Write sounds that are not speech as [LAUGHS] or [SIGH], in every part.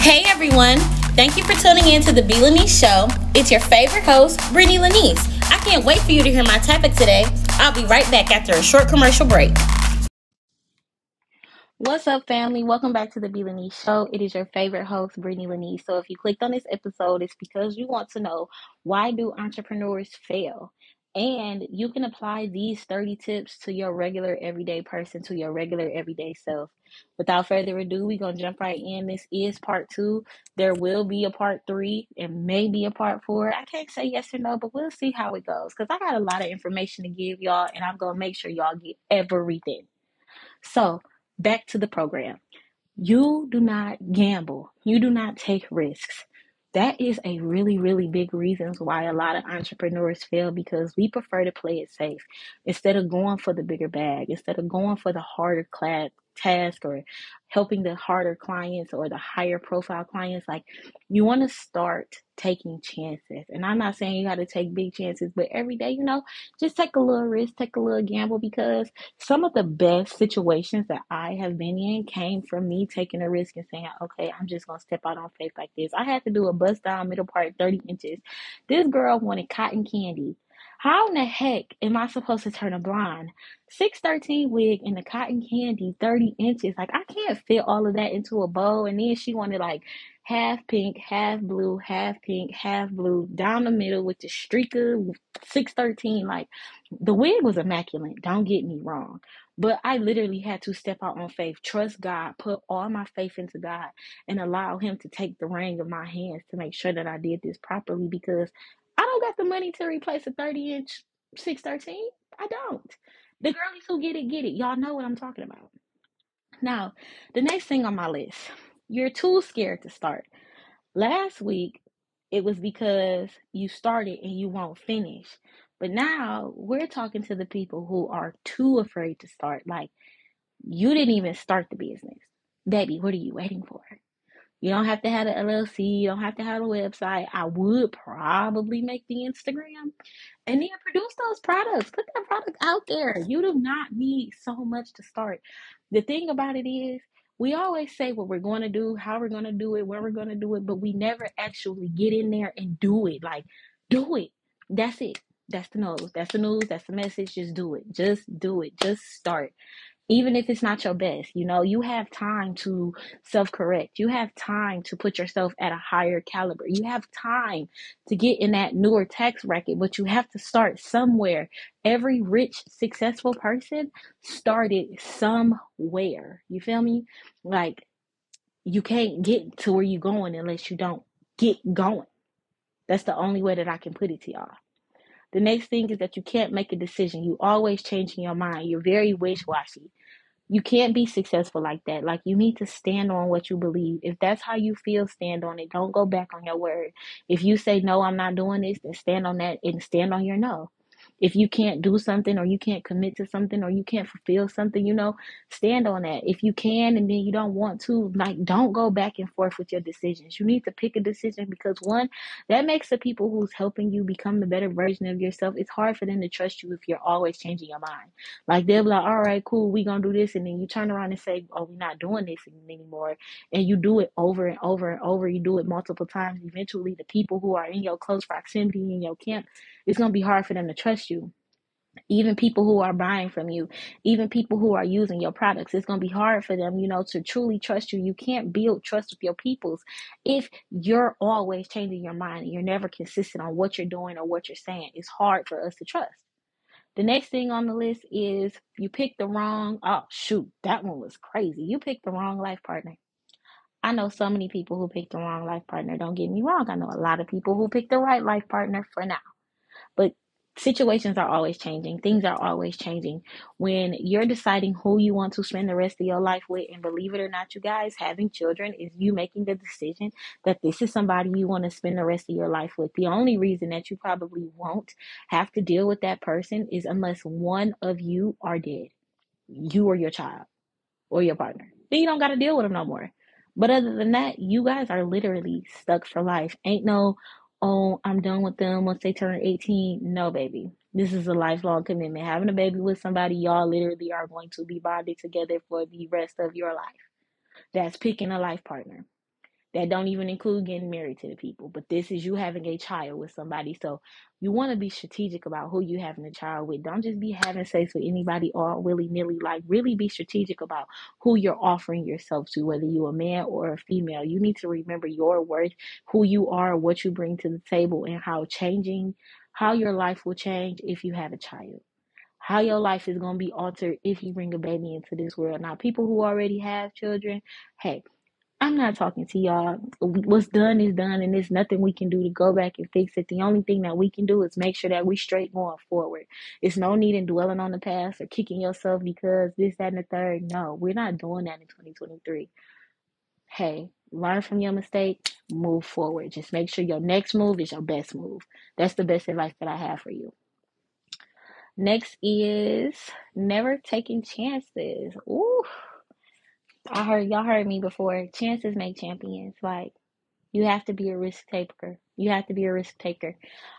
Hey everyone! Thank you for tuning in to the B Lanice Show. It's your favorite host, Brittany Lanice. I can't wait for you to hear my topic today. I'll be right back after a short commercial break. What's up, family? Welcome back to the B Lanice Show. It is your favorite host, Brittany Lanice. So, if you clicked on this episode, it's because you want to know why do entrepreneurs fail, and you can apply these thirty tips to your regular everyday person, to your regular everyday self. Without further ado, we're gonna jump right in. This is part two. There will be a part three and maybe a part four. I can't say yes or no, but we'll see how it goes because I got a lot of information to give y'all, and I'm gonna make sure y'all get everything. So back to the program. You do not gamble. You do not take risks. That is a really, really big reason why a lot of entrepreneurs fail because we prefer to play it safe instead of going for the bigger bag, instead of going for the harder class task or helping the harder clients or the higher profile clients. Like you want to start taking chances. And I'm not saying you got to take big chances, but every day, you know, just take a little risk, take a little gamble because some of the best situations that I have been in came from me taking a risk and saying, okay, I'm just to step out on faith like this. I had to do a bust down middle part 30 inches. This girl wanted cotton candy. How in the heck am I supposed to turn a blind? 613 wig and the cotton candy 30 inches. Like I can't fit all of that into a bow. And then she wanted like half pink, half blue, half pink, half blue, down the middle with the streaker 613. Like the wig was immaculate. Don't get me wrong. But I literally had to step out on faith, trust God, put all my faith into God, and allow Him to take the ring of my hands to make sure that I did this properly because don't got the money to replace a 30 inch 613. I don't. The girlies who get it, get it. Y'all know what I'm talking about. Now, the next thing on my list, you're too scared to start. Last week, it was because you started and you won't finish. But now we're talking to the people who are too afraid to start. Like, you didn't even start the business. Baby, what are you waiting for? You don't have to have an LLC. You don't have to have a website. I would probably make the Instagram and then produce those products. Put that product out there. You do not need so much to start. The thing about it is, we always say what we're going to do, how we're going to do it, where we're going to do it, but we never actually get in there and do it. Like, do it. That's it. That's the news. That's the news. That's the message. Just do it. Just do it. Just start even if it's not your best, you know, you have time to self correct. You have time to put yourself at a higher caliber. You have time to get in that newer tax bracket, but you have to start somewhere. Every rich, successful person started somewhere. You feel me? Like, you can't get to where you're going unless you don't get going. That's the only way that I can put it to y'all. The next thing is that you can't make a decision. You always changing your mind. You're very wish washy you can't be successful like that. Like you need to stand on what you believe. If that's how you feel, stand on it. Don't go back on your word. If you say no, I'm not doing this, then stand on that and stand on your no if you can't do something or you can't commit to something or you can't fulfill something, you know, stand on that. If you can and then you don't want to, like, don't go back and forth with your decisions. You need to pick a decision because one, that makes the people who's helping you become the better version of yourself. It's hard for them to trust you if you're always changing your mind. Like, they'll be like, all right, cool, we gonna do this. And then you turn around and say, oh, we're not doing this anymore. And you do it over and over and over. You do it multiple times. Eventually, the people who are in your close proximity in your camp, it's gonna be hard for them to trust you even people who are buying from you even people who are using your products it's going to be hard for them you know to truly trust you you can't build trust with your peoples if you're always changing your mind and you're never consistent on what you're doing or what you're saying it's hard for us to trust the next thing on the list is you picked the wrong oh shoot that one was crazy you picked the wrong life partner I know so many people who picked the wrong life partner. Don't get me wrong. I know a lot of people who picked the right life partner for now. But situations are always changing. Things are always changing. When you're deciding who you want to spend the rest of your life with and believe it or not you guys having children is you making the decision that this is somebody you want to spend the rest of your life with. The only reason that you probably won't have to deal with that person is unless one of you are dead. You or your child or your partner. Then you don't got to deal with them no more. But other than that you guys are literally stuck for life. Ain't no oh, I'm done with them once they turn 18. No, baby. This is a lifelong commitment. Having a baby with somebody, y'all literally are going to be bonded together for the rest of your life. That's picking a life partner. That don't even include getting married to the people. But this is you having a child with somebody. So you want to be strategic about who you having a child with. Don't just be having sex with anybody all willy nilly. Like really be strategic about who you're offering yourself to, whether you're a man or a female. You need to remember your worth, who you are, what you bring to the table, and how changing how your life will change if you have a child. How your life is going to be altered if you bring a baby into this world. Now, people who already have children, hey, I'm not talking to y'all. What's done is done, and there's nothing we can do to go back and fix it. The only thing that we can do is make sure that we straight going forward. It's no need in dwelling on the past or kicking yourself because this, that, and the third. No, we're not doing that in 2023. Hey, learn from your mistake, move forward. Just make sure your next move is your best move. That's the best advice that I have for you. Next is never taking chances. Ooh. I heard y'all heard me before. Chances make champions. Like you have to be a risk taker. You have to be a risk taker.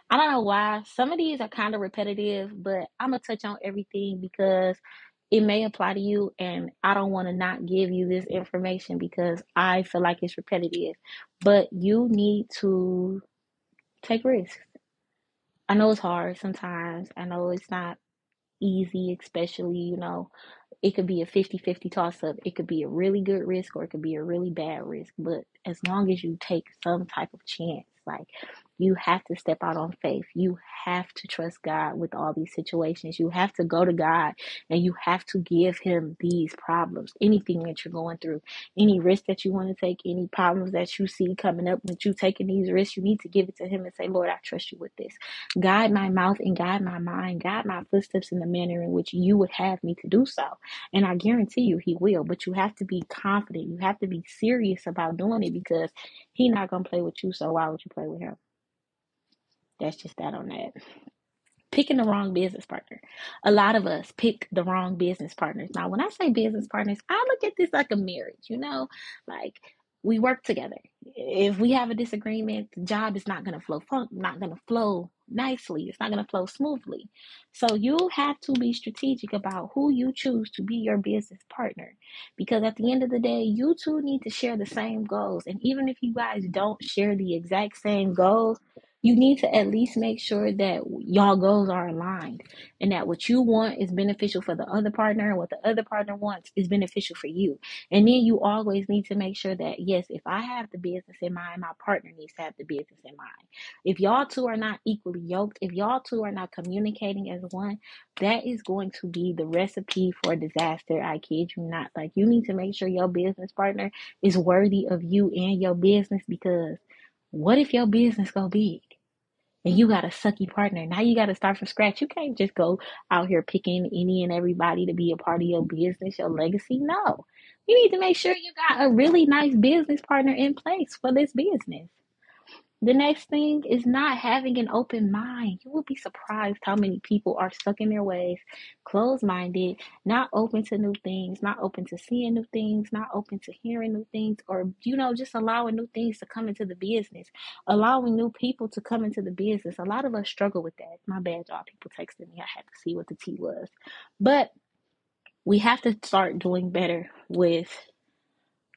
I don't know why. Some of these are kind of repetitive, but I'm gonna touch on everything because it may apply to you and I don't want to not give you this information because I feel like it's repetitive. But you need to take risks. I know it's hard sometimes. I know it's not easy, especially, you know, it could be a 50 50 toss up. It could be a really good risk or it could be a really bad risk. But as long as you take some type of chance, like you have to step out on faith. You have to trust God with all these situations. You have to go to God and you have to give Him these problems, anything that you're going through, any risk that you want to take, any problems that you see coming up with you taking these risks. You need to give it to Him and say, Lord, I trust you with this. Guide my mouth and guide my mind, guide my footsteps in the manner in which you would have me to do so. And I guarantee you, He will. But you have to be confident. You have to be serious about doing it because He's not going to play with you. So why would you play with Him? That's just that on that. Picking the wrong business partner. A lot of us pick the wrong business partners. Now, when I say business partners, I look at this like a marriage, you know, like we work together. If we have a disagreement, the job is not going to flow fun- not going to flow nicely. It's not going to flow smoothly. So you have to be strategic about who you choose to be your business partner because at the end of the day, you two need to share the same goals. And even if you guys don't share the exact same goals, you need to at least make sure that y'all goals are aligned and that what you want is beneficial for the other partner and what the other partner wants is beneficial for you. And then you always need to make sure that, yes, if I have the business in mind, my partner needs to have the business in mind. If y'all two are not equally yoked, if y'all two are not communicating as one, that is going to be the recipe for disaster. I kid you not. Like, you need to make sure your business partner is worthy of you and your business because what if your business go big? And you got a sucky partner. Now you got to start from scratch. You can't just go out here picking any and everybody to be a part of your business, your legacy. No, you need to make sure you got a really nice business partner in place for this business. The next thing is not having an open mind. You will be surprised how many people are stuck in their ways, closed minded, not open to new things, not open to seeing new things, not open to hearing new things, or, you know, just allowing new things to come into the business, allowing new people to come into the business. A lot of us struggle with that. My bad, y'all. People texted me. I had to see what the tea was. But we have to start doing better with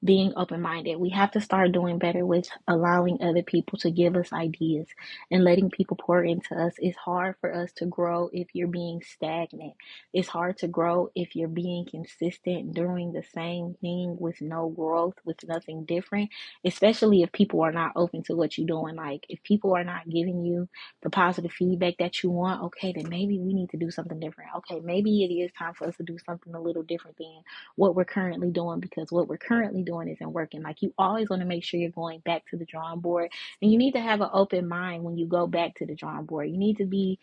being open minded. We have to start doing better with allowing other people to give us ideas and letting people pour into us. It's hard for us to grow if you're being stagnant. It's hard to grow if you're being consistent doing the same thing with no growth, with nothing different, especially if people are not open to what you're doing. Like if people are not giving you the positive feedback that you want, okay, then maybe we need to do something different. Okay, maybe it is time for us to do something a little different than what we're currently doing because what we're currently doing doing isn't working. Like you always want to make sure you're going back to the drawing board and you need to have an open mind when you go back to the drawing board. You need to be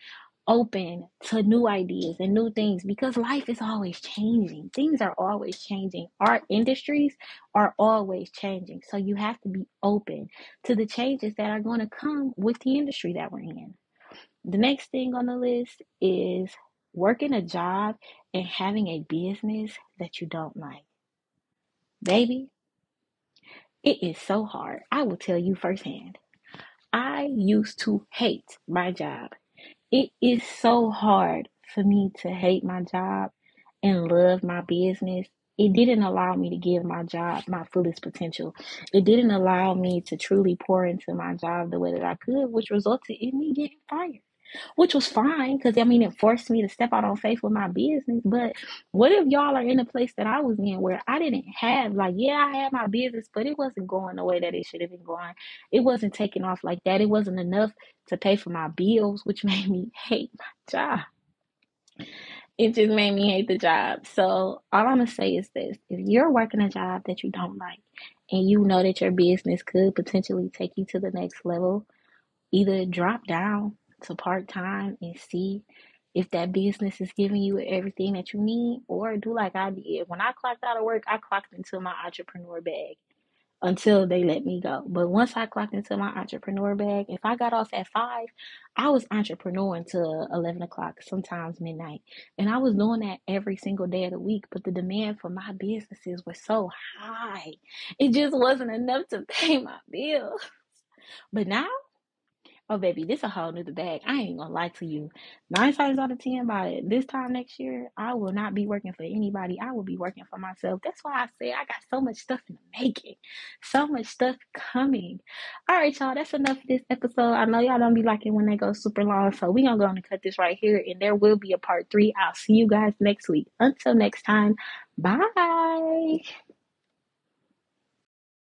open to new ideas and new things because life is always changing. Things are always changing. Our industries are always changing. So you have to be open to the changes that are going to come with the industry that we're in. The next thing on the list is working a job and having a business that you don't like. Baby, it is so hard. I will tell you firsthand. I used to hate my job. It is so hard for me to hate my job and love my business it didn't allow me to give my job my fullest potential. It didn't allow me to truly pour into my job the way that I could, which resulted in me getting fired. Which was fine because I mean it forced me to step out on faith with my business. But what if y'all are in a place that I was in where I didn't have like yeah, I had my business, but it wasn't going the way that it should have been going. It wasn't taking off like that. It wasn't enough to pay for my bills, which [LAUGHS] made me hate my job it just made me hate the job. So all I'm gonna say is this: if you're working a job that you don't like, and you know that your business could potentially take you to the next level, either drop down to part time and see if that business is giving you everything that you need, or do like I did. When I clocked out of work, I clocked into my entrepreneur bag until they let me go. But once I clocked into my entrepreneur bag, if I got off at five, I was entrepreneur until 11 o'clock, sometimes midnight. And I was doing that every single day of the week. But the demand for my businesses was so high, it just wasn't enough to [LAUGHS] pay my bills. But now, Oh, baby, this a whole new bag. I ain't gonna lie to you. Nine times out of ten, by this time next year, I will not be working for anybody. I will be working for myself. That's why I say I got so much stuff in the making, so much stuff coming. All right, y'all, that's enough for this episode. I know y'all don't be liking when they go super long, so we gonna go and cut this right here, and there will be a part three. I'll see you guys next week. Until next time, bye.